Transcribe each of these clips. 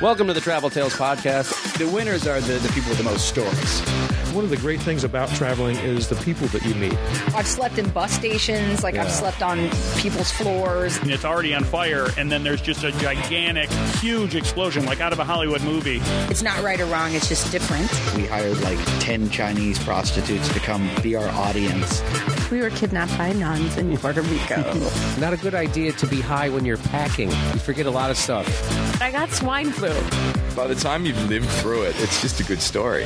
Welcome to the Travel Tales Podcast. The winners are the, the people with the most stories. One of the great things about traveling is the people that you meet. I've slept in bus stations, like I've slept on people's floors. and it's already on fire, and then there's just a gigantic, huge explosion, like out of a Hollywood movie. It's not right or wrong, it's just different. We hired like 10 Chinese prostitutes to come be our audience. We were kidnapped by nuns in Puerto Rico. Not a good idea to be high when you're packing. You forget a lot of stuff. I got swine flu. By the time you've lived through it, it's just a good story.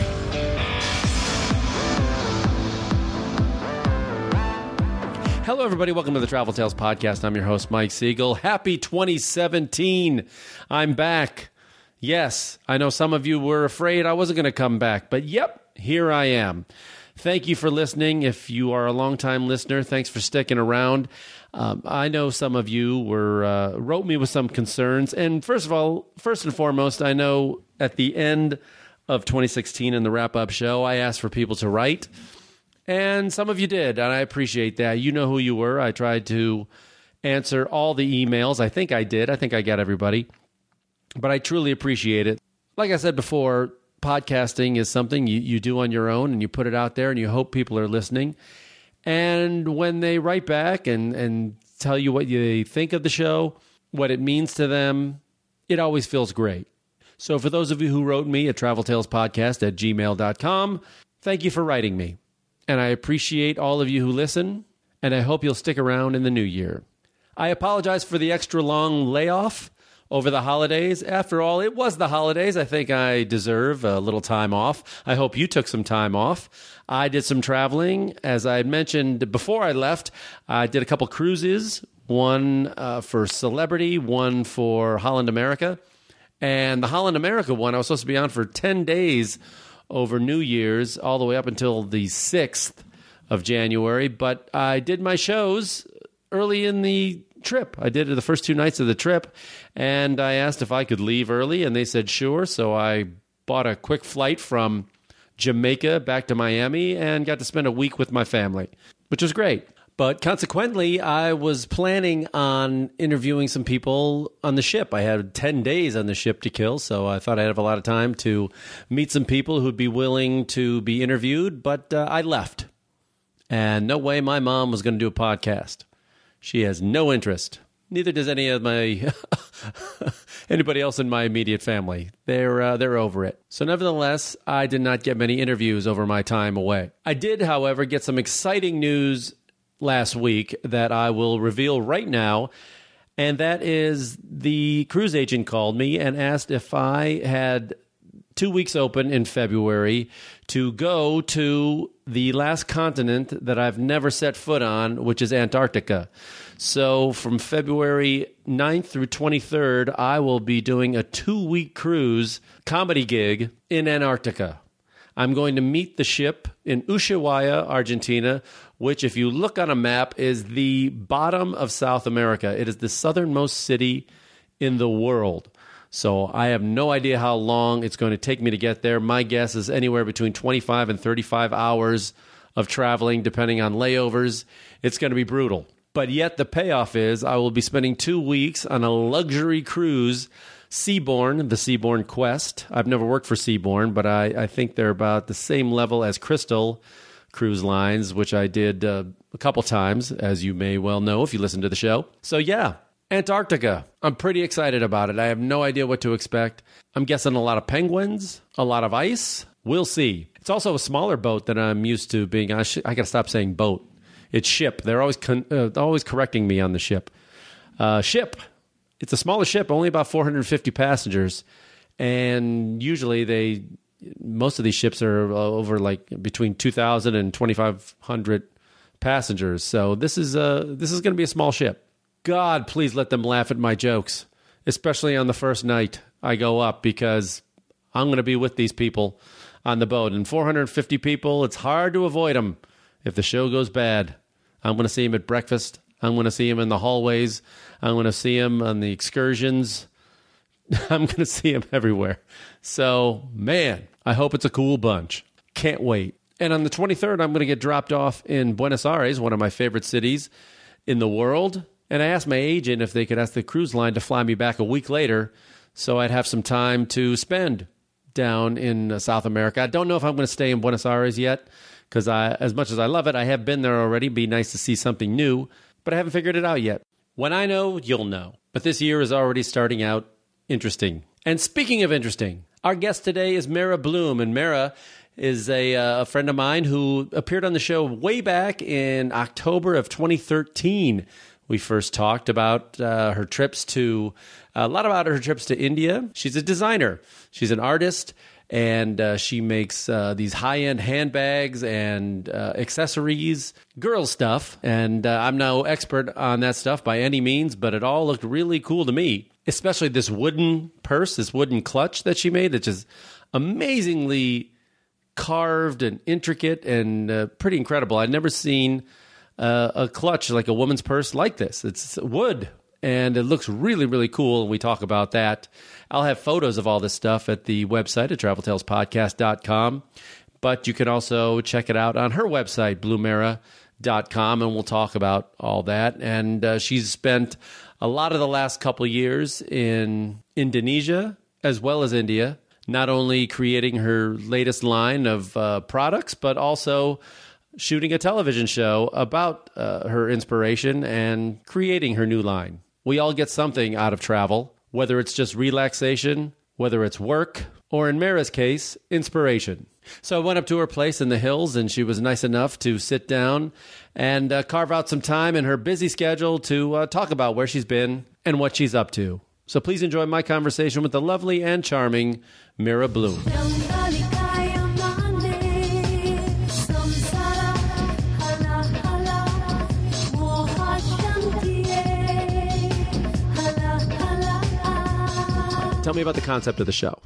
Hello, everybody. Welcome to the Travel Tales Podcast. I'm your host, Mike Siegel. Happy 2017. I'm back. Yes, I know some of you were afraid I wasn't going to come back, but yep, here I am. Thank you for listening. If you are a longtime listener, thanks for sticking around. Um, I know some of you were uh, wrote me with some concerns, and first of all, first and foremost, I know at the end of 2016 in the wrap up show, I asked for people to write. And some of you did, and I appreciate that. You know who you were. I tried to answer all the emails. I think I did. I think I got everybody. But I truly appreciate it. Like I said before, podcasting is something you, you do on your own and you put it out there and you hope people are listening. And when they write back and, and tell you what they think of the show, what it means to them, it always feels great. So for those of you who wrote me at traveltalespodcast at gmail.com, thank you for writing me. And I appreciate all of you who listen, and I hope you'll stick around in the new year. I apologize for the extra long layoff over the holidays. After all, it was the holidays. I think I deserve a little time off. I hope you took some time off. I did some traveling. As I mentioned before I left, I did a couple cruises one uh, for Celebrity, one for Holland America. And the Holland America one, I was supposed to be on for 10 days over New Year's, all the way up until the 6th of January. But I did my shows early in the trip. I did it the first two nights of the trip, and I asked if I could leave early, and they said sure. So I bought a quick flight from Jamaica back to Miami and got to spend a week with my family, which was great. But consequently, I was planning on interviewing some people on the ship. I had 10 days on the ship to kill, so I thought I'd have a lot of time to meet some people who'd be willing to be interviewed, but uh, I left. And no way my mom was going to do a podcast. She has no interest. Neither does any of my anybody else in my immediate family. They're uh, they're over it. So nevertheless, I did not get many interviews over my time away. I did, however, get some exciting news last week that I will reveal right now. And that is the cruise agent called me and asked if I had two weeks open in February to go to the last continent that I've never set foot on, which is Antarctica. So from February 9th through 23rd, I will be doing a two week cruise comedy gig in Antarctica. I'm going to meet the ship in Ushuaia, Argentina, which, if you look on a map, is the bottom of South America. It is the southernmost city in the world. So I have no idea how long it's going to take me to get there. My guess is anywhere between 25 and 35 hours of traveling, depending on layovers. It's going to be brutal. But yet, the payoff is I will be spending two weeks on a luxury cruise Seabourn, the Seabourn Quest. I've never worked for Seabourn, but I, I think they're about the same level as Crystal Cruise Lines, which I did uh, a couple times, as you may well know if you listen to the show. So, yeah, Antarctica. I'm pretty excited about it. I have no idea what to expect. I'm guessing a lot of penguins, a lot of ice. We'll see. It's also a smaller boat than I'm used to being. I, sh- I got to stop saying boat. It's ship. They're always con- uh, always correcting me on the ship. Uh, ship. It's a smaller ship, only about 450 passengers, and usually they most of these ships are uh, over like between 2,000 and 2,500 passengers. So this is uh this is going to be a small ship. God, please let them laugh at my jokes, especially on the first night I go up because I'm going to be with these people on the boat. And 450 people, it's hard to avoid them if the show goes bad. I'm going to see them at breakfast. I'm going to see them in the hallways. I'm going to see them on the excursions. I'm going to see them everywhere. So, man, I hope it's a cool bunch. Can't wait. And on the 23rd, I'm going to get dropped off in Buenos Aires, one of my favorite cities in the world. And I asked my agent if they could ask the cruise line to fly me back a week later so I'd have some time to spend down in uh, South America. I don't know if I'm going to stay in Buenos Aires yet because as much as I love it, I have been there already. Be nice to see something new, but I haven't figured it out yet. When I know, you'll know. But this year is already starting out interesting. And speaking of interesting, our guest today is Mehera Bloom, and Mehera is a, uh, a friend of mine who appeared on the show way back in October of 2013. We first talked about uh, her trips to a lot about her trips to India. She's a designer. She's an artist and uh, she makes uh, these high-end handbags and uh, accessories, girl stuff. And uh, I'm no expert on that stuff by any means, but it all looked really cool to me. Especially this wooden purse, this wooden clutch that she made, it's just amazingly carved and intricate and uh, pretty incredible. I'd never seen uh, a clutch like a woman's purse like this. It's wood and it looks really, really cool. And we talk about that. I'll have photos of all this stuff at the website at traveltalespodcast.com. But you can also check it out on her website, bloomera.com, and we'll talk about all that. And uh, she's spent a lot of the last couple years in Indonesia as well as India, not only creating her latest line of uh, products, but also shooting a television show about uh, her inspiration and creating her new line. We all get something out of travel, whether it's just relaxation, whether it's work, or in Mehera's case, inspiration. So I went up to her place in the hills, and she was nice enough to sit down and uh, carve out some time in her busy schedule to uh, talk about where she's been and what she's up to. So please enjoy my conversation with the lovely and charming Mehera Bloom. Tell me about the concept of the show.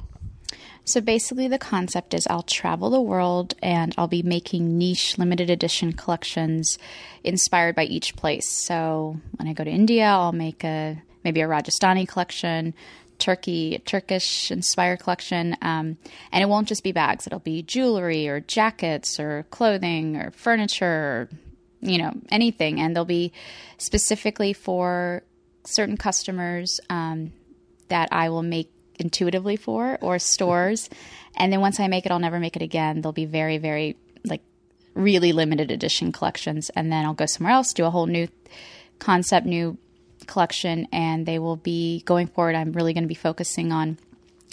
So basically, the concept is I'll travel the world and I'll be making niche limited edition collections inspired by each place. So when I go to India, I'll make a maybe a Rajasthani collection, Turkey, Turkish inspired collection, um, and it won't just be bags. It'll be jewelry or jackets or clothing or furniture, or, you know, anything, and they'll be specifically for certain customers. Um, that I will make intuitively for or stores. and then once I make it, I'll never make it again. They'll be very, very like really limited edition collections. And then I'll go somewhere else, do a whole new concept, new collection, and they will be going forward. I'm really going to be focusing on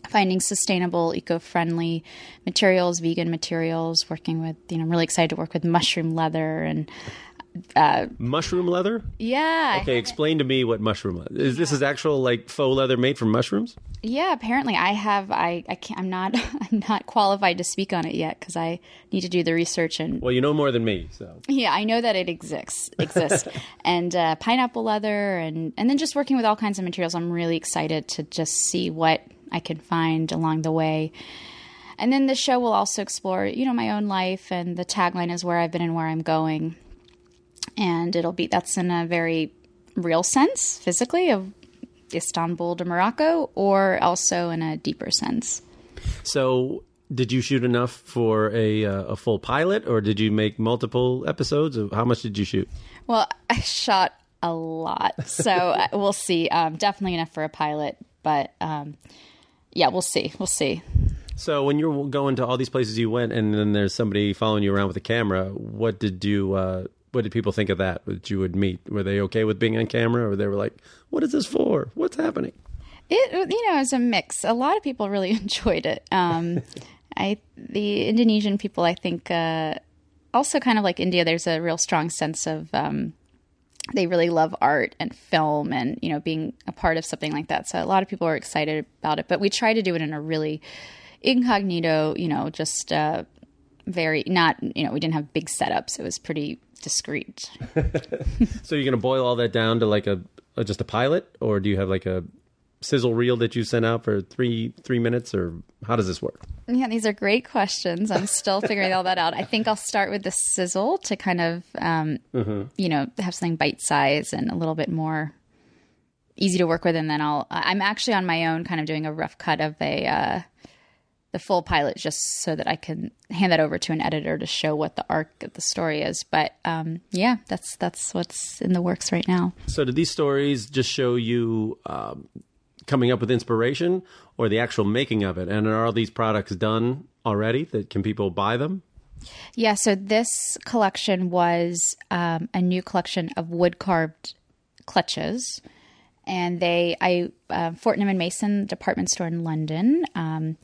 finding sustainable, eco-friendly materials, vegan materials, working with, you know, I'm really excited to work with mushroom leather and uh, mushroom leather. Yeah. Okay, explain to me what mushroom leather is. This is actual like faux leather made from mushrooms. Yeah, apparently I have. I I can't. I'm not. I'm not qualified to speak on it yet because I need to do the research and. Well, you know more than me, so. Yeah, I know that it exists. Exists, and uh, pineapple leather, and and then just working with all kinds of materials. I'm really excited to just see what I can find along the way. And then the show will also explore, you know, my own life, and the tagline is where I've been and where I'm going and it'll be that's in a very real sense, physically, of Istanbul to Morocco, or also in a deeper sense. So, did you shoot enough for a uh, a full pilot, or did you make multiple episodes? Of how much did you shoot? Well, I shot a lot, so uh, we'll see. Um, definitely enough for a pilot, but um, yeah, we'll see. We'll see. So, when you're going to all these places you went, and then there's somebody following you around with a camera, what did you uh, what did people think of that that you would meet? Were they okay with being on camera, or they were like, "What is this for? What's happening?" It you know, it's a mix. A lot of people really enjoyed it. Um, I the Indonesian people, I think, uh, also kind of like India. There's a real strong sense of um, they really love art and film, and you know, being a part of something like that. So a lot of people are excited about it. But we try to do it in a really incognito, you know, just uh, very not you know we didn't have big setups. It was pretty discreet. so you're going to boil all that down to like a, a, just a pilot, or do you have like a sizzle reel that you sent out for three three minutes, or how does this work? Yeah, these are great questions. I'm still figuring all that out. I think I'll start with the sizzle to kind of um, mm-hmm. you know have something bite size and a little bit more easy to work with, and then I'll. I'm actually on my own, kind of doing a rough cut of a. Uh, the full pilot just so that I can hand that over to an editor to show what the arc of the story is. But um, yeah, that's that's what's in the works right now. So, did these stories just show you um, coming up with inspiration or the actual making of it? And are all these products done already? That can people buy them? Yeah, so this collection was um, a new collection of wood carved clutches, and they, I, uh, Fortnum and Mason department store in London, um,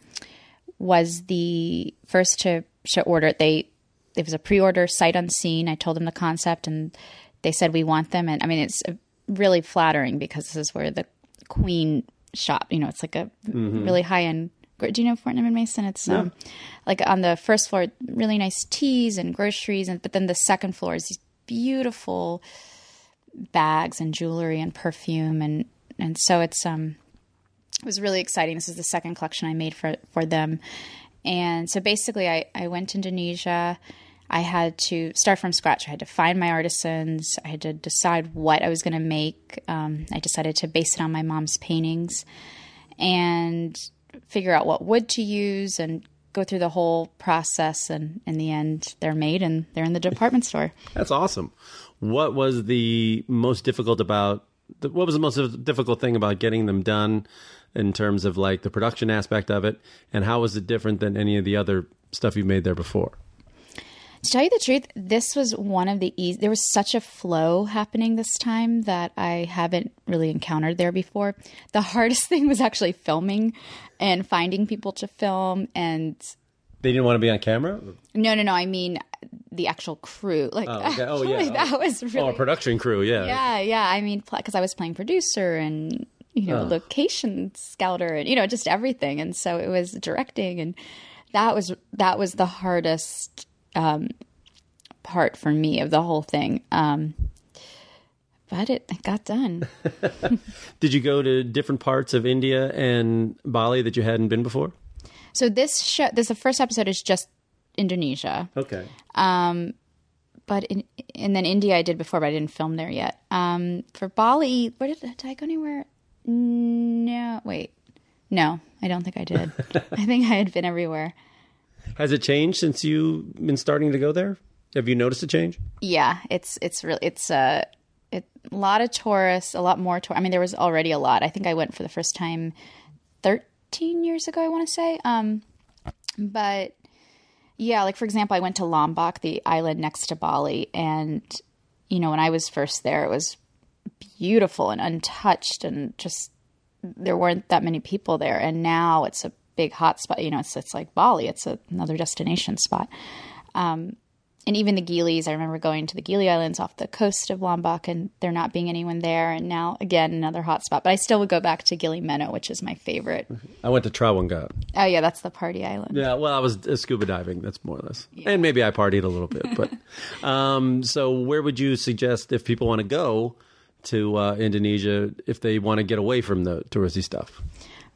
was the first to, to order it. They it was a pre-order sight unseen. I told them the concept, and they said we want them. And I mean, it's uh, really flattering because this is where the Queen shop. You know, it's like a really high end. Do you know Fortnum and Mason? It's um, like on the first floor, really nice teas and groceries, and but then the second floor is these beautiful bags and jewelry and perfume, and and so it's um it was really exciting. This is the second collection I made for for them, and so basically, I I went to Indonesia. I had to start from scratch. I had to find my artisans. I had to decide what I was going to make. Um, I decided to base it on my mom's paintings and figure out what wood to use and go through the whole process. And in the end, they're made and they're in the department store. That's awesome. What was the most difficult about? What was the most difficult thing about getting them done, in terms of like the production aspect of it, and how was it different than any of the other stuff you've made there before? To tell you the truth, this was one of the easy. There was such a flow happening this time that I haven't really encountered there before. The hardest thing was actually filming and finding people to film. And They didn't want to be on camera. no, no, no. I mean the actual crew. Like, Oh, okay. Oh, yeah. that was oh, really Oh, production crew. Yeah. yeah, yeah. I mean, because I was playing producer and you know location scouter and you know just everything, and so it was directing, and that was that was the hardest um, part for me of the whole thing. Um, but it, it got done. Did you go to different parts of India and Bali that you hadn't been before? so this show, this the first episode is just Indonesia. Okay. but in and then India I did before, but I didn't film there yet. Um, for Bali, where did, did I go anywhere? No, wait, no, I don't think I did. I think I had been everywhere. Has it changed since you've been starting to go there? Have you noticed a change? Yeah, it's it's really it's a it, a lot of tourists, a lot more tour. I mean, there was already a lot. I think I went for the first time thirteen years ago. I want to say, um, but yeah, like for example, I went to Lombok, the island next to Bali, and you know when I was first there, it was beautiful and untouched, and just there weren't that many people there. And now it's a big hot spot. You know, it's it's like Bali. It's a, another destination spot and even the Gilis, I remember going to the Gili Islands off the coast of Lombok and there not being anyone there. And now, again, another hot spot. But I still would go back to Gili Meno, which is my favorite. I went to Trawangan. Oh, yeah, that's the party island. Yeah, well, I was uh, scuba diving. That's more or less, and maybe I partied a little bit. But um, so, where would you suggest if people want to go to uh, Indonesia if they want to get away from the touristy stuff?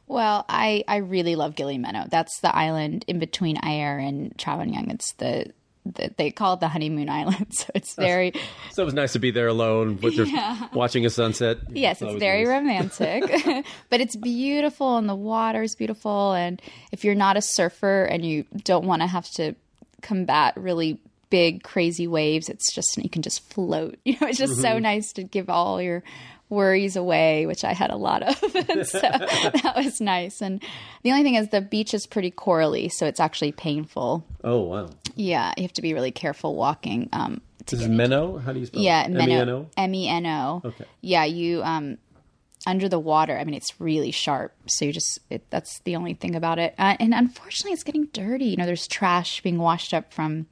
Well, I, I really love Gili Meno. That's the island in between Air and Trawangan. It's the, the they call it the honeymoon island. So it's very So it was nice to be there alone with your watching a sunset. Yes, it's always very nice. romantic, but it's beautiful and the water is beautiful. And if you're not a surfer and you don't want to have to combat really big, crazy waves, it's just you can just float. You know, it's just so nice to give all your worries away, which I had a lot of. and so that was nice. And the only thing is the beach is pretty corally, so it's actually painful. Oh wow! Yeah, you have to be really careful walking. Um, This is Meno. How do you spell? yeah, it? Meno. M-E-N-O? M E N O. Okay. Yeah, you um under the water. I mean, it's really sharp. So you just it, that's the only thing about it. Uh, and unfortunately, it's getting dirty. You know, there's trash being washed up from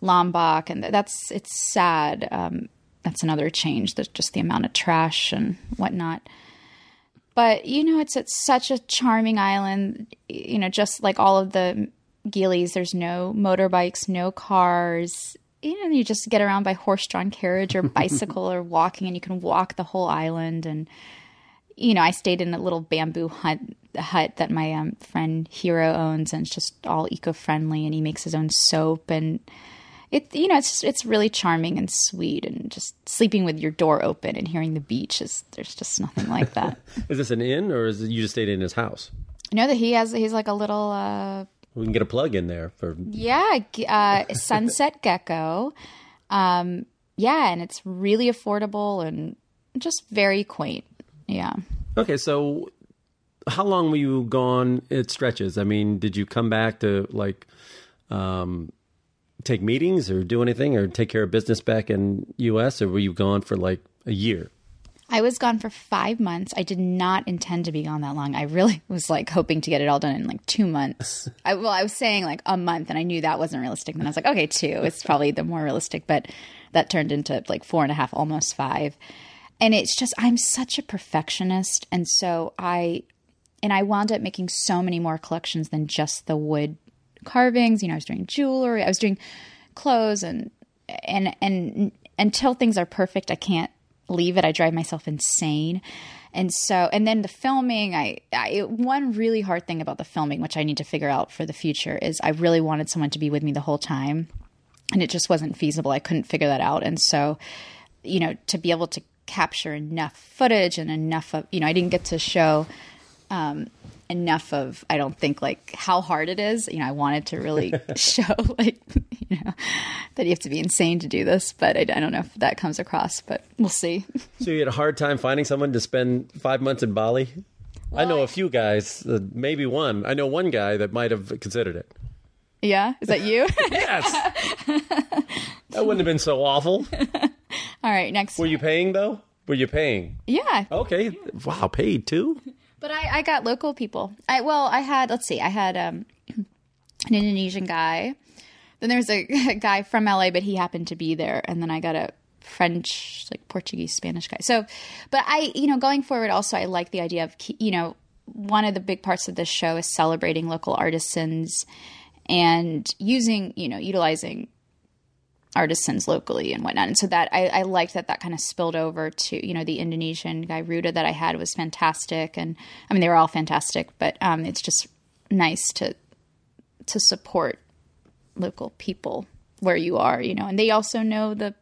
Lombok, and that's it's sad. Um, that's another change. There's just the amount of trash and whatnot. But you know, it's it's such a charming island. You know, just like all of the Gilis, there's no motorbikes, no cars. You know, you just get around by horse-drawn carriage or bicycle or walking, and you can walk the whole island. And you know, I stayed in a little bamboo hut hut that my um, friend Hero owns, and it's just all eco-friendly. And he makes his own soap, and it you know, it's just, it's really charming and sweet. And just sleeping with your door open and hearing the beach is there's just nothing like that. Is this an inn or is it you just stayed in his house? You know that he has he's like a little uh We can get a plug in there for. yeah uh sunset gecko um yeah and it's really affordable and just very quaint yeah Okay, so how long were you gone? It stretches. I mean, did you come back to like um, take meetings or do anything or take care of business back in U.S. or were you gone for like a year? I was gone for five months. I did not intend to be gone that long. I really was like hoping to get it all done in like two months. I, well, I was saying like a month, and I knew that wasn't realistic. And I was like, okay, two. It's probably the more realistic, but that turned into like four and a half, almost five. And it's just I'm such a perfectionist, and so I and I wound up making so many more collections than just the wood carvings. You know, I was doing jewelry, I was doing clothes, and and and until things are perfect, I can't leave it. I drive myself insane. And so, and then the filming, I, I, one really hard thing about the filming, which I need to figure out for the future, is I really wanted someone to be with me the whole time. And it just wasn't feasible. I couldn't figure that out. And so, you know, to be able to capture enough footage and enough of, you know, I didn't get to show um, enough of I don't think like how hard it is. You know, I wanted to really show like you know that you have to be insane to do this, but I, I, don't know if that comes across. But we'll see. So you had a hard time finding someone to spend five months in Bali. Well, I know I, a few guys, uh, maybe one. I know one guy that might have considered it. Yeah, is that you? yes. that wouldn't have been so awful. All right, next. Were you paying though? Were you paying? Yeah. Okay. Wow, paid too. But I, I got local people. I well, I had let's see, I had um, an Indonesian guy. Then there's a, a guy from LA, but he happened to be there, and then I got a French, like Portuguese, Spanish guy. So, but I, you know, going forward, also I like the idea of, you know, one of the big parts of this show is celebrating local artisans and using, you know, utilizing artisans locally and whatnot. And so that I, I liked that that kind of spilled over to, you know, the Indonesian guy Ruda that I had was fantastic. And I mean, they were all fantastic, but um, it's just nice to, to support local people where you are, you know, and they also know the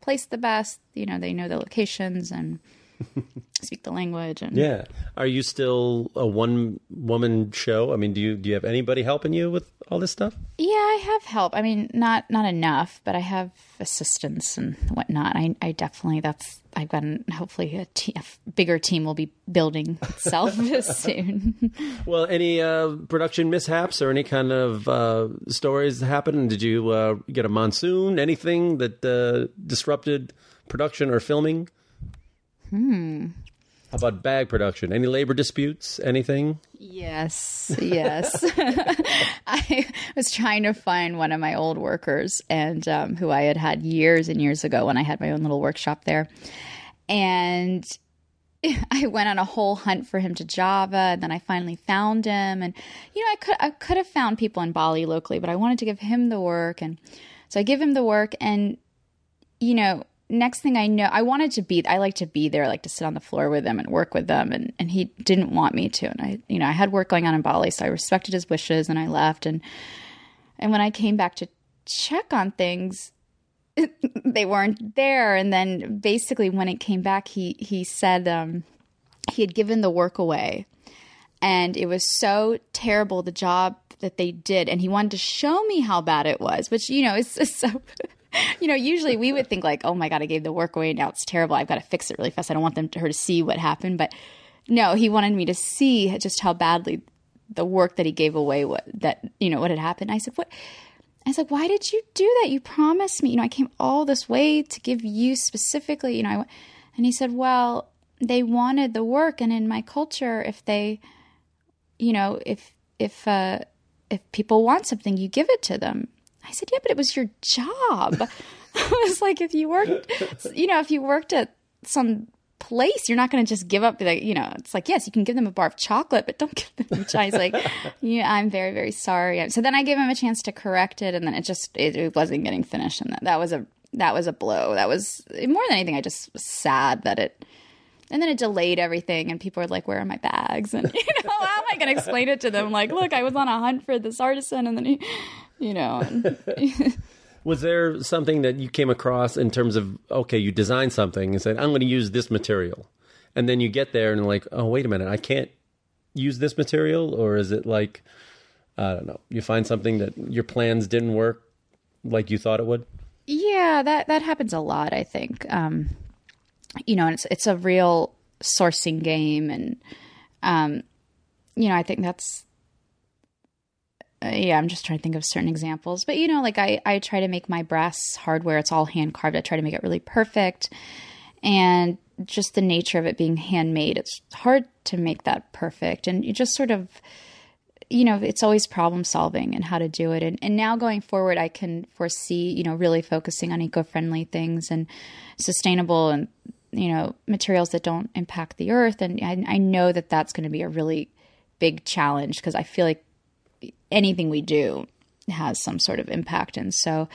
place the best, you know, they know the locations and speak the language and Yeah. Are you still a one woman show? I mean, do you do you have anybody helping you with all this stuff? Yeah, I have help. I mean, not not enough, but I have assistance and whatnot. I, I definitely that's I've got hopefully a, te- a bigger team will be building itself soon. well, any uh, production mishaps or any kind of uh, stories happen? Did you uh, get a monsoon? Anything that uh, disrupted production or filming? Hmm. How about bag production? Any labor disputes? Anything? Yes, yes. I was trying to find one of my old workers and um, who I had had years and years ago when I had my own little workshop there. And I went on a whole hunt for him to Java, and then I finally found him. And you know, I could I could have found people in Bali locally, but I wanted to give him the work, and so I give him the work, and you know, next thing I know, I wanted to be, I like to be there, like to sit on the floor with them and work with them. And, and he didn't want me to. And I, you know, I had work going on in Bali, so I respected his wishes and I left. And, and when I came back to check on things, they weren't there. And then basically when it came back, he, he said, um, he had given the work away and it was so terrible, the job that they did. And he wanted to show me how bad it was, which, you know, is so you know, usually we would think like, oh my God, I gave the work away. Now it's terrible. I've got to fix it really fast. I don't want them to, her to see what happened. But no, he wanted me to see just how badly the work that he gave away, what that, you know, what had happened. I said, what? I said, why did you do that? You promised me, you know, I came all this way to give you specifically, you know, I, and he said, well, they wanted the work. And in my culture, if they, you know, if, if, uh, if people want something, you give it to them. I said, yeah, but it was your job. I was like, if you worked, you know, if you worked at some place, you're not going to just give up the, you know, it's like, yes, you can give them a bar of chocolate, but don't give them a He's like, yeah, I'm very, very sorry. So then I gave him a chance to correct it. And then it just, it, it wasn't getting finished. And that, that was a, that was a blow. That was more than anything. I just was sad that it, and then it delayed everything and people were like where are my bags and you know how am i going to explain it to them like look i was on a hunt for this artisan and then he you know. Was there something that you came across in terms of okay, you designed something and said, "I'm going to use this material," and then you get there and like, "Oh, wait a minute, I can't use this material," or is it like, I don't know, you find something that your plans didn't work like you thought it would? Yeah, that that happens a lot. I think, um, you know, it's it's a real sourcing game, and um, you know, I think that's uh, yeah, I'm just trying to think of certain examples. But you know, like I, I try to make my brass hardware, it's all hand carved. I try to make it really perfect. And just the nature of it being handmade, it's hard to make that perfect. And you just sort of, you know, it's always problem solving and how to do it. And, and now going forward, I can foresee, you know, really focusing on eco friendly things and sustainable and, you know, materials that don't impact the earth. And I, I know that that's going to be a really big challenge because I feel like anything we do has some sort of impact. And so,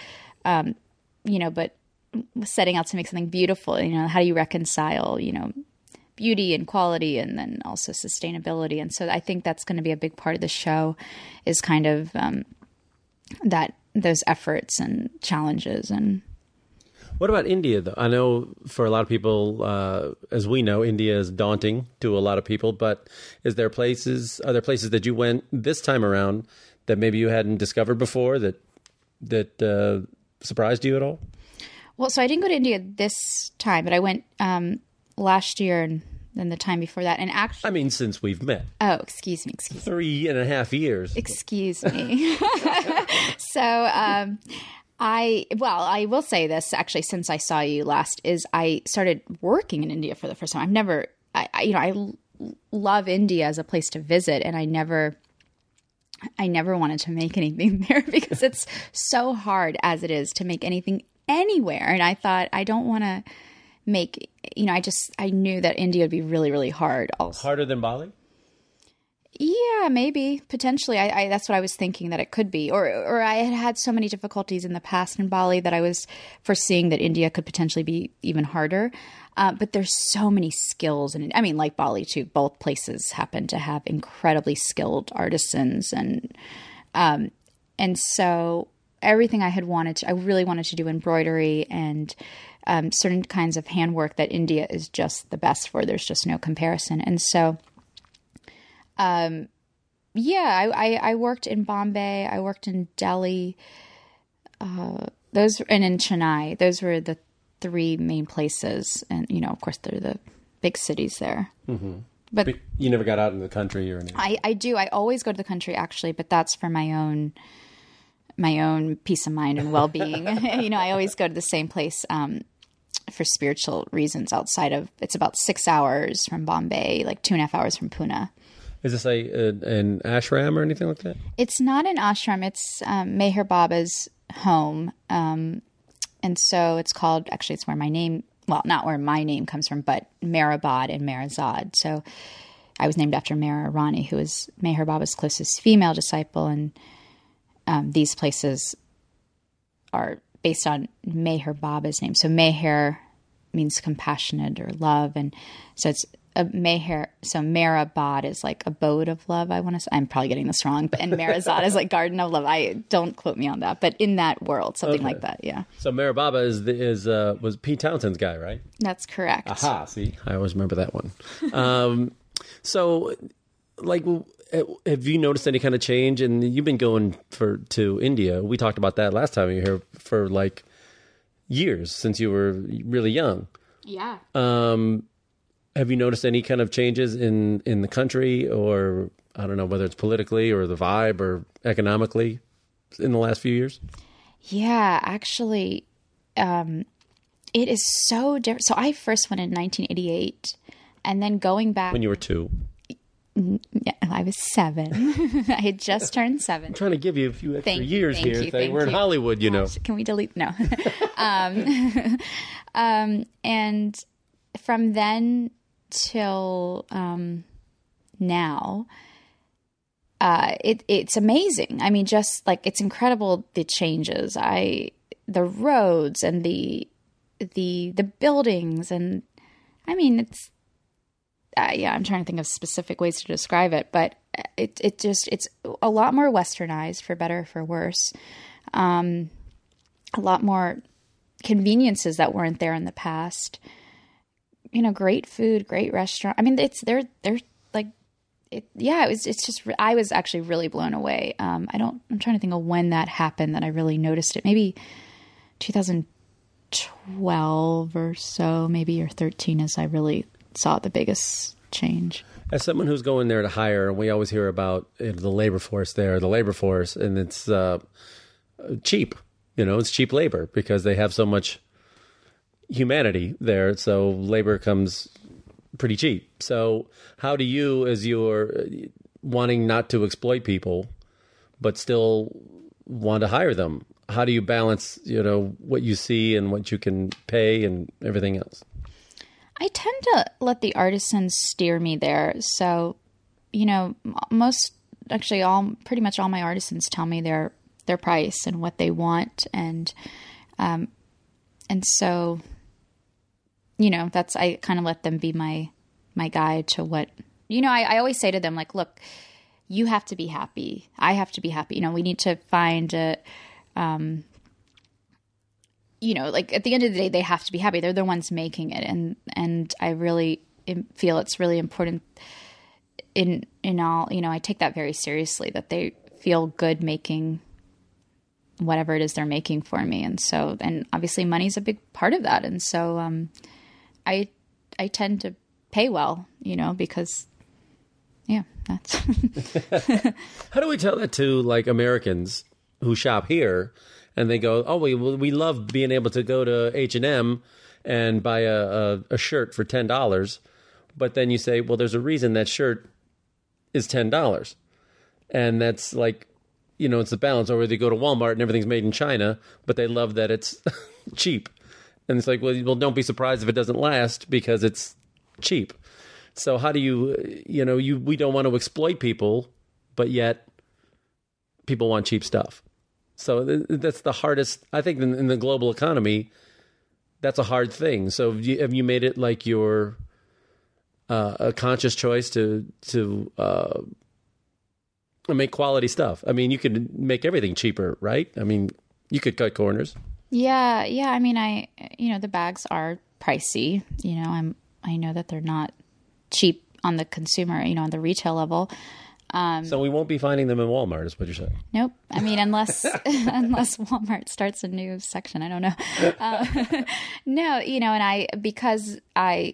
um, you know, but setting out to make something beautiful, you know, how do you reconcile, you know, beauty and quality and then also sustainability? And so I think that's going to be a big part of the show is kind of um, that those efforts and challenges and What about India, though? I know for a lot of people, uh, as we know, India is daunting to a lot of people. But is there places? Are there places that you went this time around that maybe you hadn't discovered before that that uh, surprised you at all? Well, so I didn't go to India this time, but I went um, last year and then the time before that. And actually, I mean, since we've met, oh, excuse me, excuse me, three and a half years. excuse me. so, um, I well, I will say this actually. Since I saw you last, is I started working in India for the first time. I've never, I, I you know, I l- love India as a place to visit, and I never. I never wanted to make anything there because it's so hard as it is to make anything anywhere. And I thought, I don't want to make, you know, I just, I knew that India would be really, really hard also. Harder than Bali? Yeah, maybe potentially. I, I that's what I was thinking that it could be, or or I had had so many difficulties in the past in Bali that I was foreseeing that India could potentially be even harder. Uh, but there's so many skills, and I mean, like Bali too. Both places happen to have incredibly skilled artisans, and um, and so everything I had wanted to, I really wanted to do embroidery and um, certain kinds of handwork that India is just the best for. There's just no comparison, and so um, yeah, I, I, I worked in Bombay. I worked in Delhi. Uh, those and in Chennai. Those were the three main places, and you know, of course, they're the big cities there. Mm-hmm. But, But you never got out in the country or anything. I, I do. I always go to the country actually, but that's for my own my own peace of mind and well being. you know, I always go to the same place um, for spiritual reasons. Outside of it's about six hours from Bombay, like two and a half hours from Pune. Is this like a, an ashram or anything like that? It's not an ashram. It's um, Meher Baba's home, um, and so it's called. Actually, it's where my name. Well, not where my name comes from, but Meherabad and Meherazad. So I was named after Mehera Irani, who Meher Baba's closest female disciple, and um, these places are based on Meher Baba's name. So Meher means compassionate or love, and so it's a Meher. So Meherabad is like abode of love. I want to. say. I'm probably getting this wrong, but and Meherazad is like garden of love. I don't quote me on that, but in that world, something like that. Yeah, So Meher Baba is the, is uh, was Pete Townshend's guy, right? that's correct. Aha, see, I always remember that one. um, so, like, have you noticed any kind of change? And you've been going for to India. We talked about that last time you were here for like years since you were really young. Yeah. Um, have you noticed any kind of changes in in the country, or I don't know whether it's politically or the vibe or economically in the last few years? Yeah, actually, um, it is so different. So I first went in 1988, and then going back, When you were two, yeah, I was seven. I had just turned seven. I'm trying to give you a few extra Thank you, years thank here. you, thank we're in. Hollywood, you know. Can we delete? No. um, um, and from then till um, now, uh, it, it's amazing. I mean, just like it's incredible the changes. I the roads and the the the buildings and I mean it's uh, yeah. I'm trying to think of specific ways to describe it, but it it just it's a lot more westernized for better or for worse. Um, a lot more conveniences that weren't there in the past. You know, great food, great restaurant. I mean, it's they're they're like, it, yeah. It was it's just I was actually really blown away. Um, I don't. I'm trying to think of when that happened that I really noticed it. Maybe 2012 or so, maybe or 13, as I really saw the biggest change. As someone who's going there to hire, and we always hear about you know, the labor force there, the labor force, and it's uh, cheap. You know, it's cheap labor because they have so much humanity there. So labor comes pretty cheap. So how do you, as you're wanting not to exploit people, but still want to hire them, how do you balance, you know, what you see and what you can pay and everything else? I tend to let the artisans steer me there. So, you know, most actually all pretty much all my artisans tell me their their price and what they want and um and so you know, that's I kind of let them be my my guide to what you know, I, I always say to them like, look, you have to be happy. I have to be happy. You know, we need to find a um you know, like at the end of the day, they have to be happy. They're the ones making it, and and I really feel it's really important in in all. You know, I take that very seriously that they feel good making whatever it is they're making for me, and so and obviously money's a big part of that, and so um, I I tend to pay well, you know, because yeah, that's How do we tell that to like Americans who shop here and they go, "Oh, we we love being able to go to H and buy a, a a shirt for ten dollars," but then you say, "Well, there's a reason that shirt is ten dollars," and that's like, you know, it's the balance. Or they go to Walmart and everything's made in China, but they love that it's cheap, and it's like, well, well, don't be surprised if it doesn't last because it's cheap. So how do you, you know, you we don't want to exploit people, but yet people want cheap stuff. So th- that's the hardest. I think in, in the global economy, that's a hard thing. So have you, have you made it like your uh, a conscious choice to to uh, make quality stuff? I mean, you could make everything cheaper, right? I mean, you could cut corners. Yeah, yeah. I mean, I you know the bags are pricey. You know, I'm I know that they're not cheap on the consumer. You know, on the retail level. So we won't be finding them in Walmart, is what you're saying. Nope. I mean, unless unless Walmart starts a new section, I don't know. Uh, no, you know, and I because I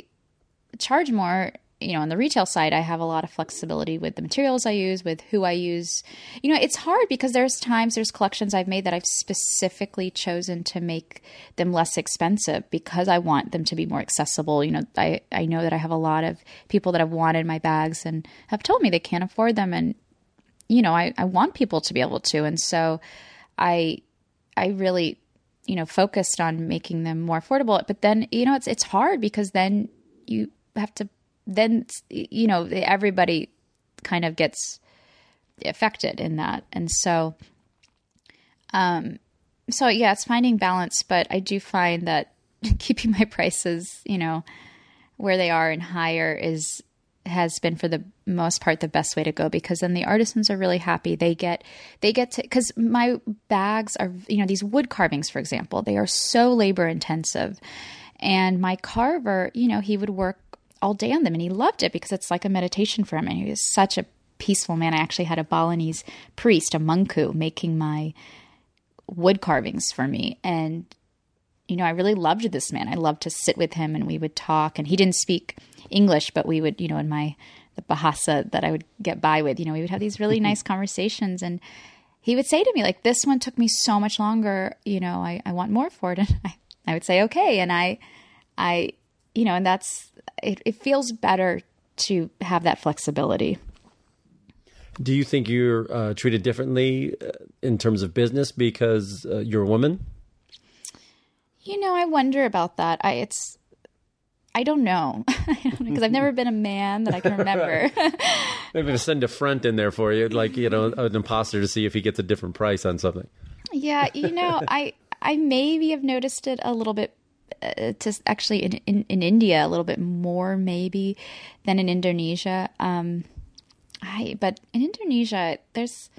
charge more. You know, on the retail side, I have a lot of flexibility with the materials I use, with who I use. You know, it's hard because there's times there's collections I've made that I've specifically chosen to make them less expensive because I want them to be more accessible. You know, I I know that I have a lot of people that have wanted my bags and have told me they can't afford them, and you know, I, I want people to be able to. And so I, I really, you know, focused on making them more affordable. But then, you know, it's, it's hard because then you have to, then, you know, everybody kind of gets affected in that. And so, um, so yeah, it's finding balance, but I do find that keeping my prices, you know, where they are and higher is has been for the most part the best way to go because then the artisans are really happy they get they get to because my bags are you know these wood carvings for example they are so labor intensive and my carver you know he would work all day on them and he loved it because it's like a meditation for him and he was such a peaceful man i actually had a balinese priest a mangku making my wood carvings for me and you know, I really loved this man. I loved to sit with him and we would talk. And he didn't speak English, but we would, you know, in my the Bahasa that I would get by with, you know, we would have these really mm-hmm. nice conversations. And he would say to me, like, this one took me so much longer, you know, I, I want more for it. And I, I would say, okay. And I, I, you know, and that's, it, it feels better to have that flexibility. Do you think you're uh, treated differently uh, in terms of business because uh, you're a woman? You know, I wonder about that. I it's I don't know because I've never been a man that I can remember. Maybe send a front in there for you, like you know, an imposter to see if he gets a different price on something. yeah, you know, I I maybe have noticed it a little bit uh, to actually in, in in India a little bit more maybe than in Indonesia. Um, I but in Indonesia there's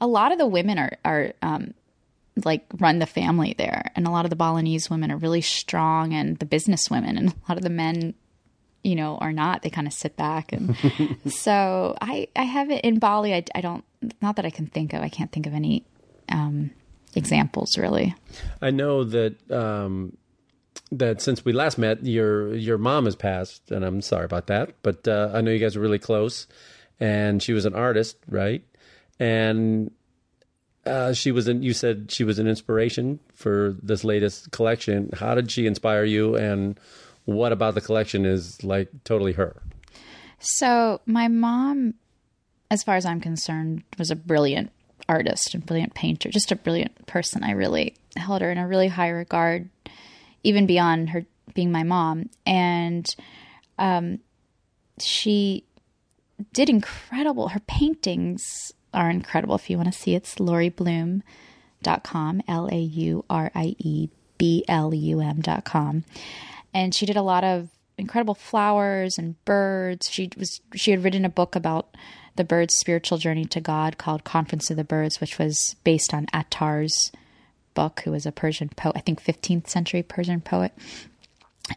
a lot of the women are are um, like run the family there. And a lot of the balinese women are really strong and the business women. And a lot of the men you know are not. They kind of sit back and so i i have it in bali. I, I don't not that i can think of. I can't think of any um examples really. I know that um, that since we last met, your your mom has passed, and I'm sorry about that. But uh, I know you guys are really close, and she was an artist, right? And uh, she was an, you said she was an inspiration for this latest collection. How did she inspire you, and what about the collection is like totally her? So my mom, as far as I'm concerned, was a brilliant artist and brilliant painter, just a brilliant person. I really held her in a really high regard, even beyond her being my mom. And um, she did incredible. Her paintings are incredible. If you want to see, it's laurieblum.com, L A U R I E B L U M.com. And she did a lot of incredible flowers and birds. She was she had written a book about the bird's spiritual journey to God called Conference of the Birds, which was based on Attar's who was a Persian poet, I think 15th century Persian poet.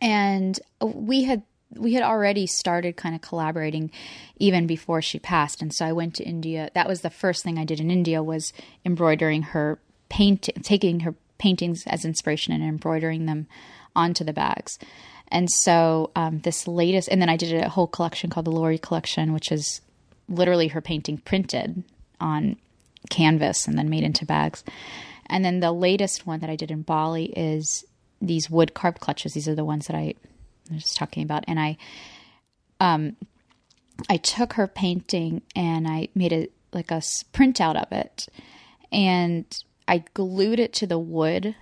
And we had we had already started kind of collaborating even before she passed. And so i went to india. That was the first thing i did in india was embroidering her paint taking her paintings as inspiration and embroidering them onto the bags. And so um, this latest and then i did a whole collection called the laurie collection which is literally her painting printed on canvas and then made into bags and then the latest one that i did in bali is these wood carved clutches. These are the ones that i was just talking about, and I, um, I took her painting and I made a like a printout of it, and I glued it to the wood,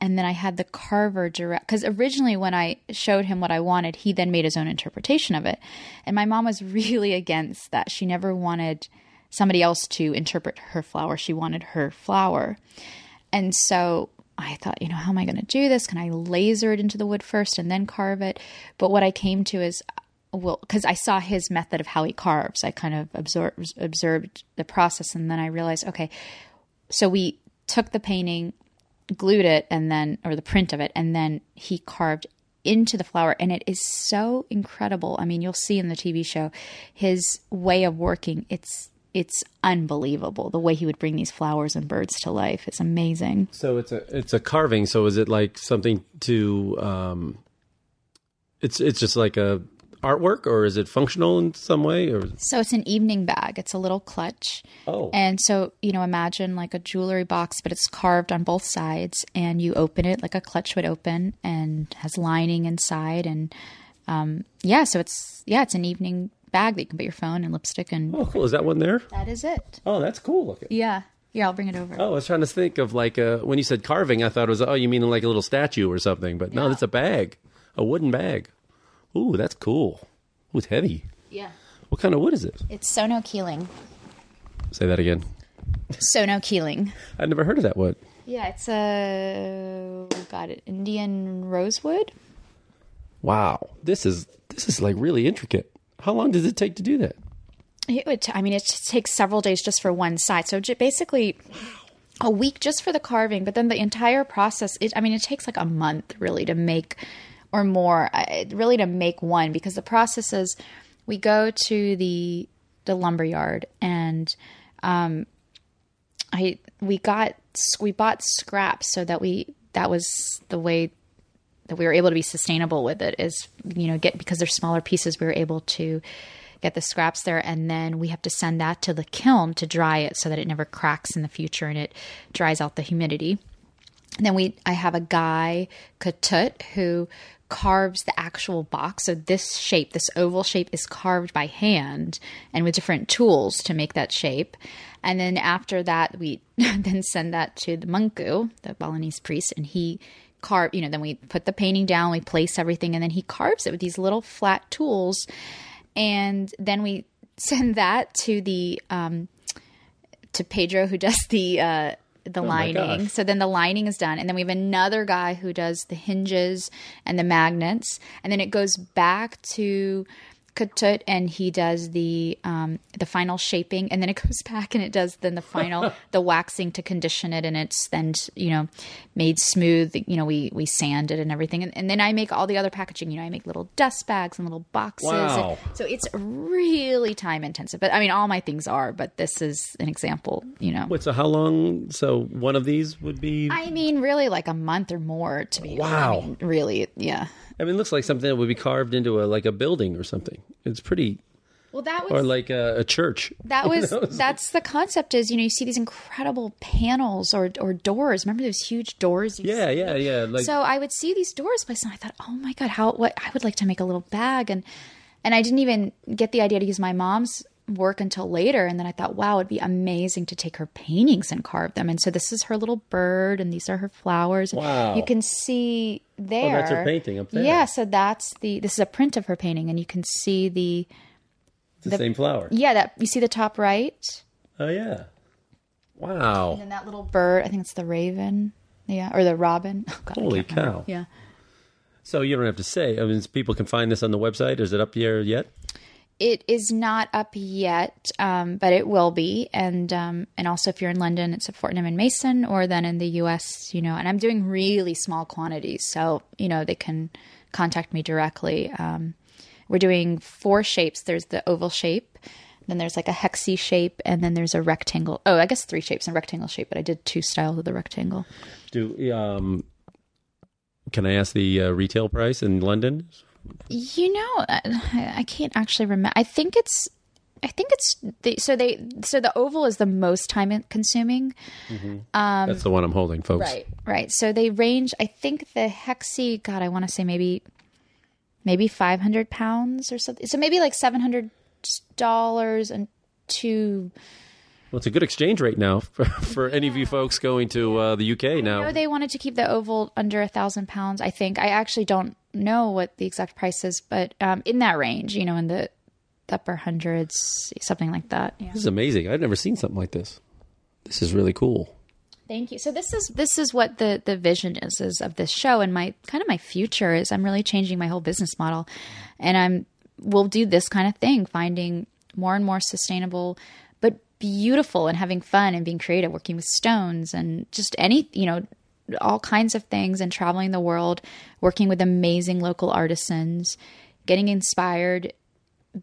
and then I had the carver direct because originally when I showed him what I wanted, he then made his own interpretation of it, and my mom was really against that. She never wanted somebody else to interpret her flower; she wanted her flower, and so I thought, you know, how am I going to do this? Can I laser it into the wood first and then carve it? But what I came to is, well, because I saw his method of how he carves, I kind of absorbed, observed the process, and then I realized, okay, so we took the painting, glued it, and then, or the print of it, and then he carved into the flower, and it is so incredible. I mean, you'll see in the TV show his way of working. It's it's unbelievable the way he would bring these flowers and birds to life. It's amazing. So it's a it's a carving. So is it like something to? Um, it's it's just like a artwork, or is it functional in some way? Or so it's an evening bag. It's a little clutch. Oh, and so you know, imagine like a jewelry box, but it's carved on both sides, and you open it like a clutch would open, and has lining inside, and um, yeah, so it's yeah, it's an evening bag that you can put your phone and lipstick and. Oh, cool! Is that one there? That is it. Oh, that's cool looking. Yeah. Yeah, I'll bring it over. Oh, I was trying to think of like a, when you said carving, I thought it was oh, you mean like a little statue or something, but no, Yeah. it's a bag, a wooden bag. Ooh, that's cool. Ooh, it's heavy. Yeah. What kind of wood is it? It's Sonokeling. Say that again. Sonokeling. I'd never heard of that wood. Yeah, it's a got it Indian rosewood. Wow, this is this is like really intricate. How long does it take to do that? It would. T- I mean, it takes several days just for one side. So j- basically, a week just for the carving. But then the entire process. It. I mean, it takes like a month really to make, or more, uh, really to make one because the process is, we go to the the lumber yard and, um, I we got we bought scraps so that we that was the way that we were able to be sustainable with it is you know get because they're smaller pieces we were able to get the scraps there and then we have to send that to the kiln to dry it so that it never cracks in the future and it dries out the humidity and then we I have a guy Ketut who carves the actual box. So this shape, this oval shape is carved by hand and with different tools to make that shape. And then after that we then send that to the mangku, the Balinese priest, and he carve you know, then we put the painting down, we place everything, and then he carves it with these little flat tools. And then we send that to the um to Pedro who does the uh the my lining. So then the lining is done. And then we have another guy who does the hinges and the magnets. And then it goes back to Ketut, and he does the um, the final shaping, and then it goes back and it does then the final the waxing to condition it, and it's then you know made smooth. You know, we we sand it and everything, and, and then I make all the other packaging. You know, I make little dust bags and little boxes. Wow. And so it's really time intensive. But I mean, all my things are, but this is an example. You know, Wait, so how long? So one of these would be. I mean, really like a month or more to be. Wow. I mean, really, yeah. I mean, it looks like something that would be carved into a like a building or something. It's pretty, Well, that was or like a, a church. That was that's the concept is you know you see these incredible panels or or doors. Remember those huge doors? you Yeah, see? yeah, yeah. Like so I would see these doors placed, and I thought, oh my god, how what I would like to make a little bag, and and I didn't even get the idea to use my mom's work until later, and then I thought, wow, it'd be amazing to take her paintings and carve them. And so this is her little bird, and these are her flowers. Wow. You can see there. Oh, that's her painting up there. Yeah, so that's the this is a print of her painting, and you can see the the, same flower. yeah that you see the top right. Oh yeah. Wow. And then that little bird, I think it's the raven. Yeah, or the robin. Oh, God, Holy can't remember. cow. Yeah. So you don't have to say. I mean, people can find this on the website. Is it up here yet? It is not up yet, um, but it will be. And um, and also, if you're in London, it's at Fortnum and Mason, or then in the U.S., you know. And I'm doing really small quantities, so you know they can contact me directly. Um, we're doing four shapes. There's the oval shape, then there's like a hexy shape, and then there's a rectangle. Oh, I guess three shapes and rectangle shape, but I did two styles of the rectangle. Do um, can I ask the uh, retail price in London? You know, I, I can't actually remember. I think it's, I think it's the, so they so the oval is the most time consuming. um That's the one I'm holding, folks. right. Right. So they range. I think the hexy. God, I want to say maybe, maybe five hundred pounds or something. So maybe like seven hundred dollars and two. Well, it's a good exchange rate now for, for any of you folks going to uh, the UK I now. know they wanted to keep the oval under a thousand pounds. I think I actually don't know what the exact price is, but um, in that range, you know, in the upper hundreds, something like that. Yeah. This is amazing. I've never seen something like this. This is really cool. Thank you. So this is this is what the the vision is is of this show and my kind of my future is I'm really changing my whole business model and I'm we'll do this kind of thing finding more and more sustainable beautiful and having fun and being creative working with stones and just any you know all kinds of things and traveling the world working with amazing local artisans getting inspired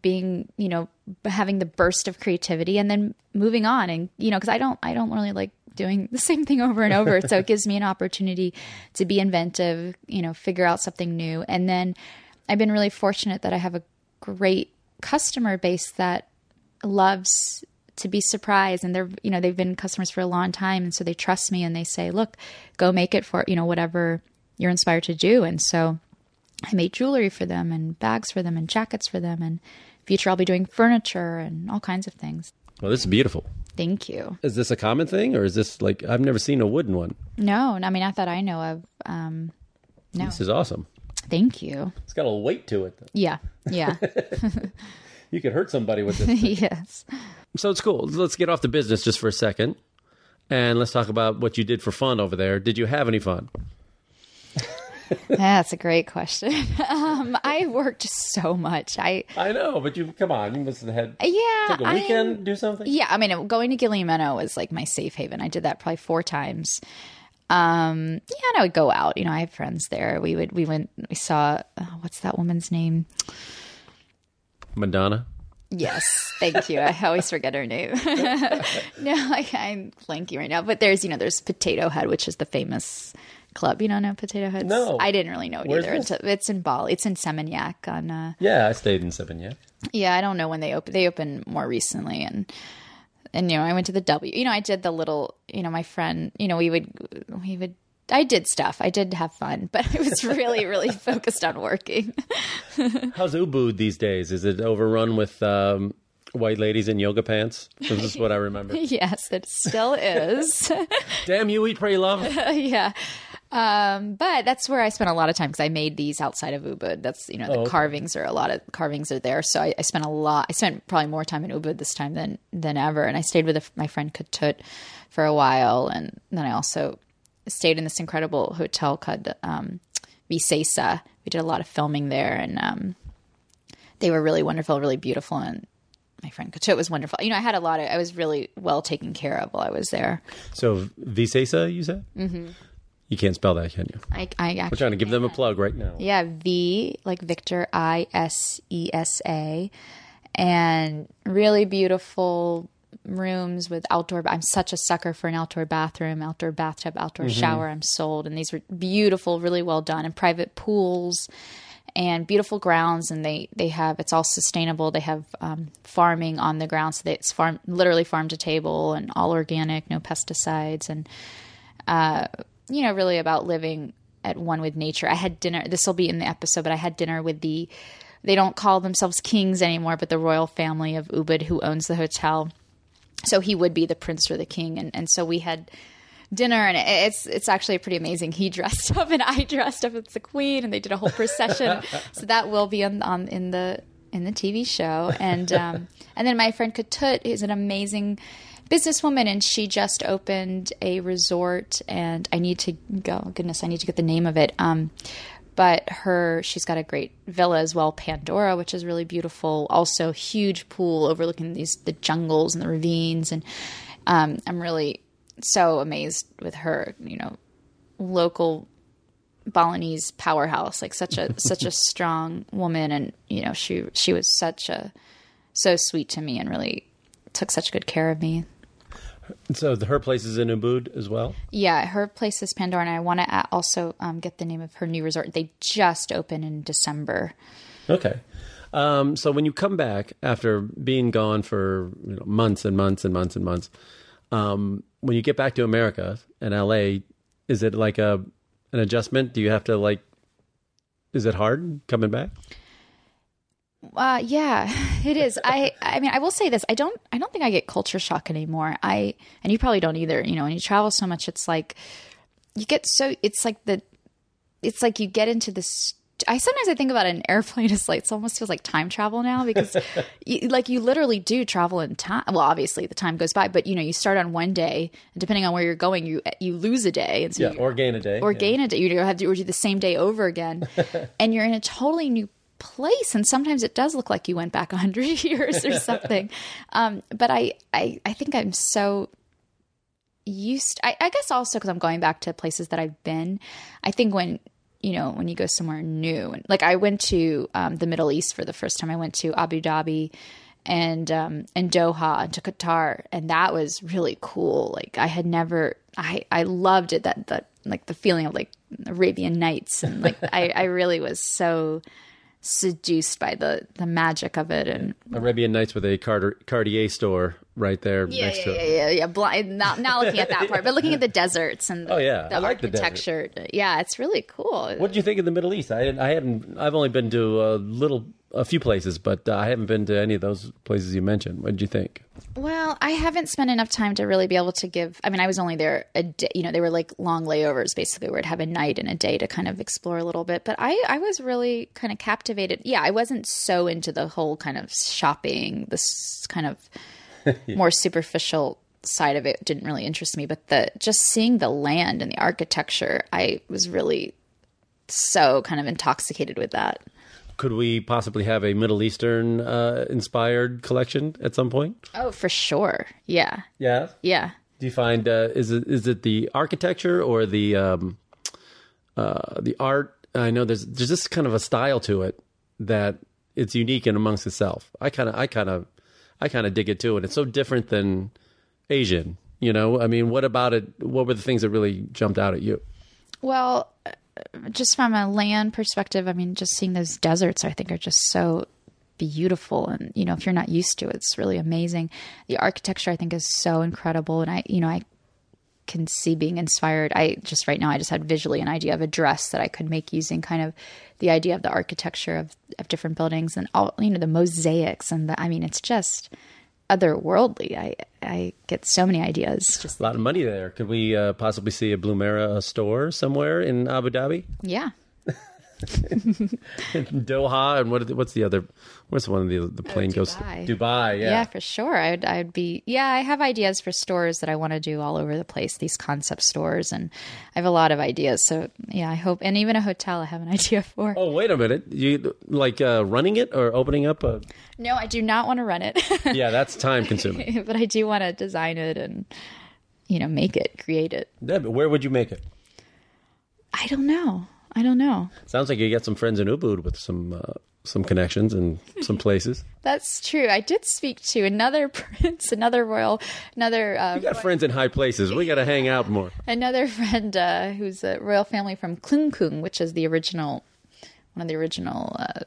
being you know having the burst of creativity and then moving on and you know because i don't i don't really like doing the same thing over and over. So it gives me an opportunity to be inventive you know figure out something new. And then i've been really fortunate that i have a great customer base that loves to be surprised and they're you know they've been customers for a long time and so they trust me and they say look go make it for you know whatever you're inspired to do and so I made jewelry for them and bags for them and jackets for them. And future, I'll be doing furniture and all kinds of things. Well, this is beautiful. Thank you. Is this a common thing, or is this like I've never seen a wooden one? No, I mean, not that I know of. Um, no, This is awesome. thank you. It's got a little weight to it. Yeah, yeah, You could hurt somebody with this. yes. So it's cool. Let's get off the business just for a second, and let's talk about what you did for fun over there. Did you have any fun? That's a great question. Um, I worked so much. I I know, but you come on. You must have had yeah. take a I- weekend, do something. Yeah, I mean, going to Gili Meno was like my safe haven. I did that probably four times. Um, yeah, and I would go out. You know, I have friends there. We would, we went, we saw, oh, what's that woman's name? Madonna. Yes, thank you. I always forget her name. no, I, I'm blanking right now. But there's, you know, there's Potato Head, which is the famous club. You don't know Potato Head? No. I didn't really know it Where's either. this? It's in Bali. It's in Seminyak on. Uh, Yeah, I stayed in Seven. Yeah. yeah, I don't know when they open. They open more recently, and and you know, I went to the W. You know, I did the little. You know, my friend. You know, we would we would. I did stuff. I did have fun, but I was really, really focused on working. How's Ubud these days? Is it overrun with um, white ladies in yoga pants? This is what I remember. yes, it still is. Damn you, eat, pray, love. yeah. Um, but that's where I spent a lot of time because I made these outside of Ubud. That's you know the okay. carvings are a lot of carvings are there. So I, I spent a lot. I spent probably more time in Ubud this time than than ever. And I stayed with a, my friend Ketut for a while, and then I also stayed in this incredible hotel called um, Visesa. We did a lot of filming there, and um, they were really wonderful, really beautiful, and my friend Ketut was wonderful. You know, I had a lot of. I was really well taken care of while I was there. So Visesa, you said? Mm-hmm. You can't spell that, can you? I, I actually We're trying to give them a plug right now. Yeah, V like Victor, I S E S A, and really beautiful rooms with outdoor. I'm such a sucker for an outdoor bathroom, outdoor bathtub, outdoor shower. I'm sold, and these were beautiful, really well done, and private pools. And beautiful grounds, and they they have it's all sustainable. They have um, farming on the ground, so that it's farm literally farm to table and all organic, no pesticides, and you know, really about living at one with nature. I had dinner. This will be in the episode, but I had dinner with the. They don't call themselves kings anymore, but the royal family of Ubud, who owns the hotel. So he would be the prince or the king, and and so we had dinner, and it's it's actually pretty amazing. He dressed up, and I dressed up as the queen, and they did a whole procession. so that will be on, on in the in the TV show, and um, and then my friend Ketut is an amazing businesswoman and she just opened a resort and I need to go goodness I need to get the name of it um but her she's got a great villa as well Pandora which is really beautiful. Also huge pool overlooking these the jungles and the ravines. And um I'm really so amazed with her you know local Balinese powerhouse like such a such a strong woman. And you know she she was such a so sweet to me and really took such good care of me So the, her place is in Ubud as well? Yeah, her place is Pandora, and I want to also um, get the name of her new resort. They just opened in December. Okay. Um, so when you come back after being gone for you know, months and months and months and months, um, when you get back to America and LA, is it like a an adjustment? Do you have to like? Is it hard coming back? Uh, yeah, it is. I, I mean, I will say this: I don't, I don't think I get culture shock anymore. I, and you probably don't either. You know, when you travel so much, it's like you get so. It's like the, it's like you get into this. I sometimes I think about an airplane as like it almost feels like time travel now because, you, like you literally do travel in time. Well, obviously the time goes by, but you know you start on one day, and depending on where you're going, you you lose a day, and so Yeah, you- or gain a day. or yeah. gain a day. You have to or do the same day over again, and you're in a totally new place. And sometimes it does look like you went back a hundred years or something. um, but I, I, I think I'm so used. I, I guess also because I'm going back to places that I've been. I think when you know when you go somewhere new, and like I went to um, the Middle East for the first time. I went to Abu Dhabi and um and Doha and to Qatar and that was really cool like I had never I I loved it that that like the feeling of like Arabian Nights and like I I really was so seduced by the the magic of it and Arabian Nights with a Carter, Cartier store right there yeah next yeah, to yeah it. yeah yeah blind not not looking at that part but looking at the deserts and Oh, yeah. the I like the desert. yeah it's really cool What did you think of the Middle East? I I haven't. I've only been to a little, a few places, but uh, I haven't been to any of those places you mentioned. What did you think? Well, I haven't spent enough time to really be able to give. I mean, I was only there a day. You know, they were like long layovers, basically, where I'd have a night and a day to kind of explore a little bit. But I, I was really kind of captivated. Yeah, I wasn't so into the whole kind of shopping, this kind of more superficial side of it didn't really interest me. But the just seeing the land and the architecture, I was really so kind of intoxicated with that. Could we possibly have a Middle Eastern uh, inspired collection at some point? Oh, for sure. Yeah, Yeah. yeah. Do you find uh, is it is it the architecture or the um, uh, the art? I know there's there's just kind of a style to it that it's unique and amongst itself. I kind of I kind of I kind of dig it too, and it's so different than Asian. You know, I mean, what about it? What were the things that really jumped out at you? Well, just from a land perspective, I mean, just seeing those deserts, I think, are just so beautiful. And, you know, if you're not used to it, it's really amazing. The architecture, I think, is so incredible. And I, you know, I can see being inspired. I just right now, I just had visually an idea of a dress that I could make using kind of the idea of the architecture of, of different buildings and all, you know, the mosaics. And the, I mean, it's just otherworldly. I, I get so many ideas. Just, A lot of money there. Could we uh, possibly see a Blumera store somewhere in Abu Dhabi? yeah. Doha and what? What's the other? What's one of the the plane goes? Oh, Dubai. Dubai. Yeah. Yeah, for sure. I'd I'd be yeah, I have ideas for stores that I want to do all over the place, these concept stores and I have a lot of ideas. So yeah, I hope and even a hotel I have an idea for. Oh wait a minute! You like uh, running it or opening up a? No, I do not want to run it. Yeah, that's time consuming. but I do want to design it and you know, make it, create it. Yeah, but where would you make it? I don't know. I don't know. Sounds like you got some friends in Ubud with some uh, some connections and some places. That's true. I did speak to another prince, another royal, another uh, You got friends in high places. We got to hang out more. another friend uh, who's a royal family from Klungkung, which is the original, one of the original. Uh,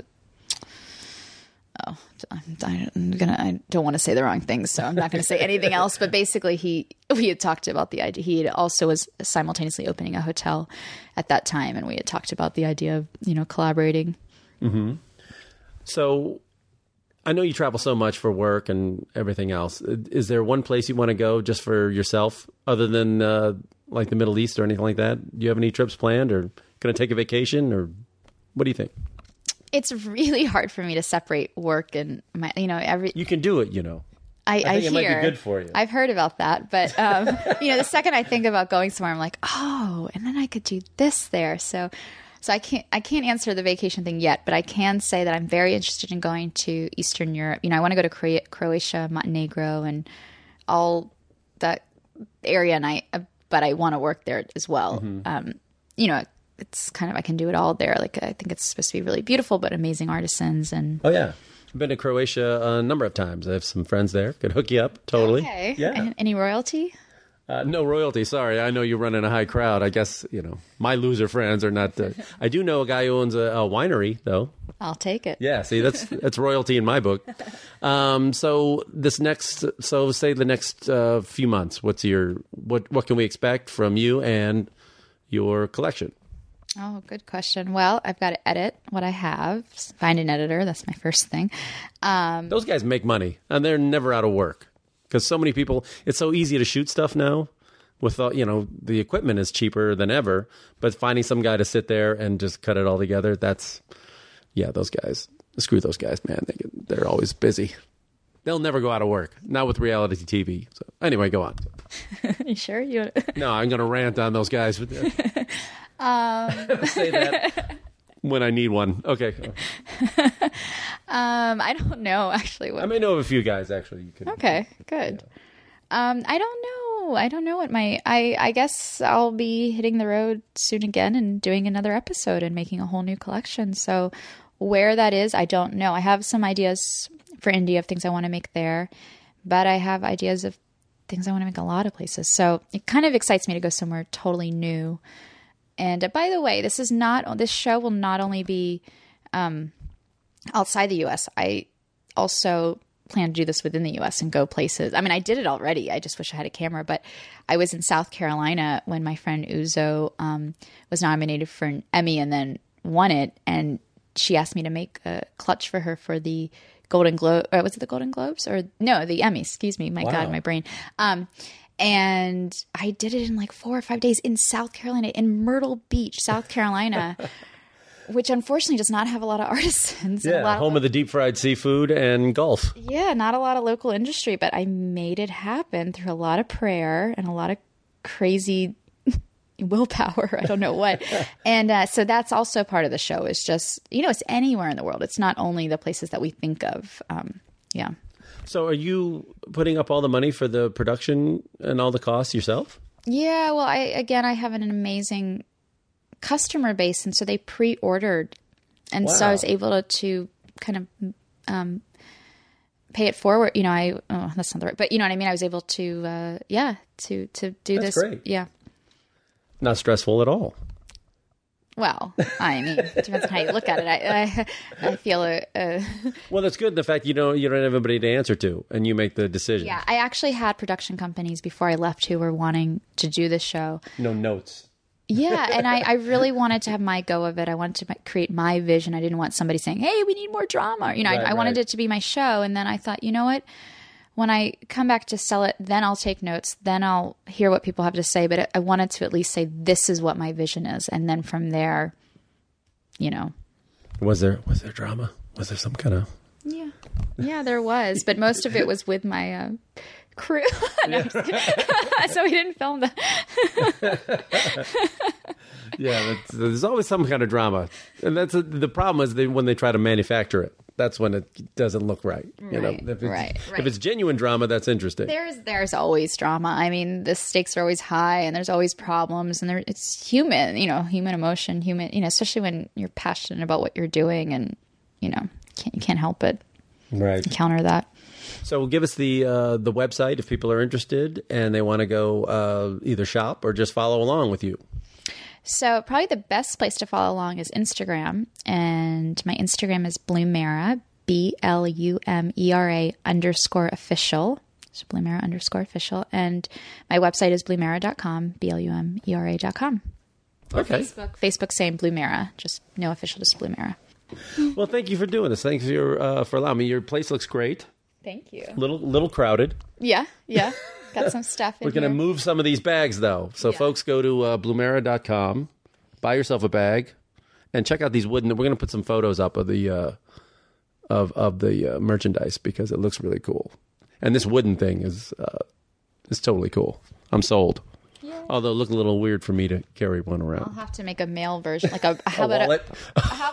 oh, I'm, I'm gonna. I don't want to say the wrong things, so I'm not going to say anything else. But basically, he we had talked about the idea. He also was simultaneously opening a hotel at that time, and we had talked about the idea of you know collaborating. So, I know you travel so much for work and everything else. Is there one place you want to go just for yourself, other than uh, like the Middle East or anything like that? Do you have any trips planned, or going to take a vacation, or what do you think? It's really hard for me to separate work and my, you know, every You can do it, you know. I, I, think it might be hear. good for you. I've heard about that, but um, you know, the second I think about going somewhere, I'm like, oh, and then I could do this there. So, so I can't I can't answer the vacation thing yet, but I can say that I'm very interested in going to Eastern Europe. You know, I want to go to Croatia, Montenegro, and all that area, and I but I want to work there as well. Mm-hmm. Um, you know, it's kind of I can do it all there. Like I think it's supposed to be really beautiful, but amazing artisans and Oh yeah, I've been to Croatia a number of times. I have some friends there. Could hook you up totally. okay, Yeah. Any- royalty? Uh, no royalty. Sorry, I know you run in a high crowd. I guess you know my loser friends are not. Uh, I do know a guy who owns a, a winery though. I'll take it. Yeah, see, that's that's royalty in my book. Um, so this next, so say the next uh, few months, what's your what what can we expect from you and your collection? Oh, good question. Well, I've got to edit what I have, find an editor. That's my first thing. Um, Those guys make money and they're never out of work because so many people. It's so easy to shoot stuff now. With all, you know, the equipment is cheaper than ever, but finding some guy to sit there and just cut it all together, that's yeah, those guys. Screw those guys, man. They get, they're always busy. They'll never go out of work. Not with reality TV. So anyway, go on. you sure you? No, I'm going to rant on those guys. Um, Say that when I need one. Okay. um, I don't know actually. What, I may know of a few guys actually. You could. okay, good. Um, I don't know. I don't know what my. I I guess I'll be hitting the road soon again and doing another episode and making a whole new collection. So where that is, I don't know. I have some ideas for India of things I want to make there, but I have ideas of things I want to make a lot of places. So it kind of excites me to go somewhere totally new. And uh, by the way, this is not this show will not only be um, outside the U.S. I also plan to do this within the U.S. and go places. I mean, I did it already. I just wish I had a camera. But I was in South Carolina when my friend Uzo um, was nominated for an Emmy and then won it, and she asked me to make a clutch for her for the Golden Globe. Or was it the Golden Globes or no, the Emmy? Excuse me. My God, my brain. Um, and I did it in like four or five days in South Carolina, in Myrtle Beach, South Carolina, which unfortunately does not have a lot of artisans. Yeah, home of the deep fried seafood and golf. yeah, not a lot of local industry, but I made it happen through a lot of prayer and a lot of crazy willpower. I don't know what. and uh, so that's also part of the show is just, you know, it's anywhere in the world. It's not only the places that we think of. Um, yeah. So, are you putting up all the money for the production and all the costs yourself? Yeah, well, I again, I have an amazing customer base, and so they pre-ordered, and so I was able to, to kind of um, pay it forward. You know, I oh, that's not the right, but you know what I mean. I was able to, uh, yeah, to to do That's this. great. Yeah. Not stressful at all. Well, I mean, it depends on how you look at it. I I, I feel a, a Well, that's good. The fact you don't you don't have anybody to answer to, and you make the decision. yeah. I actually had production companies before I left who were wanting to do the show. No notes. Yeah, and I, I really wanted to have my go of it. I wanted to create my vision. I didn't want somebody saying, "Hey, we need more drama." You know, Right, I, I wanted it to be my show. And then I thought, you know what? When I come back to sell it, then I'll take notes. Then I'll hear what people have to say. But I- wanted to at least say, "This is what my vision is," and then from there, you know. Was there was there drama? Was there some kind of Yeah. Yeah, there was, but most of it was with my uh, crew. No, so we didn't film that. Yeah, that's, there's always some kind of drama, and that's the problem is they, when they try to manufacture it. That's when it doesn't look right. You know, Right, if it's, right, if it's genuine drama, that's interesting. There's there's always drama. I mean, the stakes are always high, and there's always problems, and there it's human. You know, human emotion, human. You know, especially when you're passionate about what you're doing, and you know, can't, you can't help but right. counter that. So give us the uh, the website if people are interested and they want to go uh, either shop or just follow along with you. So probably the best place to follow along is Instagram, and my Instagram is Blumera, B L U M E R A underscore official. So Blumera underscore official, and my website is blumera.com, B L U M E R A dot com. Okay. Facebook, Facebook same Blumera, just no official, just Blumera. Well, thank you for doing this. Thanks for your, uh, for allowing me. Your place looks great. Thank you. Little little crowded. Yeah, yeah. Got some stuff in We're going to move some of these bags though. So folks go to uh, blumera.com, buy yourself a bag and check out these wooden we're going to put some photos up of the uh, of of the uh, merchandise because it looks really cool. And this wooden thing is uh, is totally cool. I'm sold. Although it looked a little weird for me to carry one around. I'll have to make a male version, like a how a about wallet,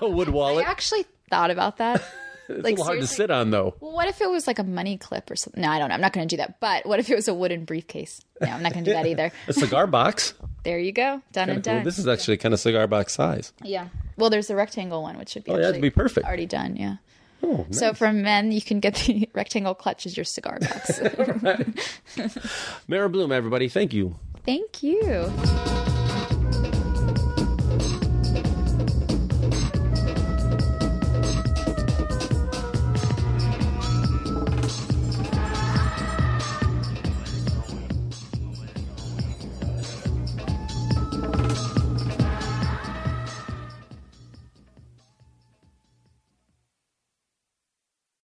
a wood wallet. I actually thought about that. it's like, a hard to sit on though. Well, what if it was like a money clip or something? No, I don't know. I'm not going to do that. But what if it was a wooden briefcase? No, I'm not going to do that either. A cigar box. There you go. Done and Cool. done. This is actually kind of cigar box size. yeah. Well, there's the rectangle one, which should be Oh, yeah, that'd be perfect. already done. Yeah. Oh, So for men, you can get the rectangle clutch as your cigar box. Mehera Blum, everybody, thank you. Thank you.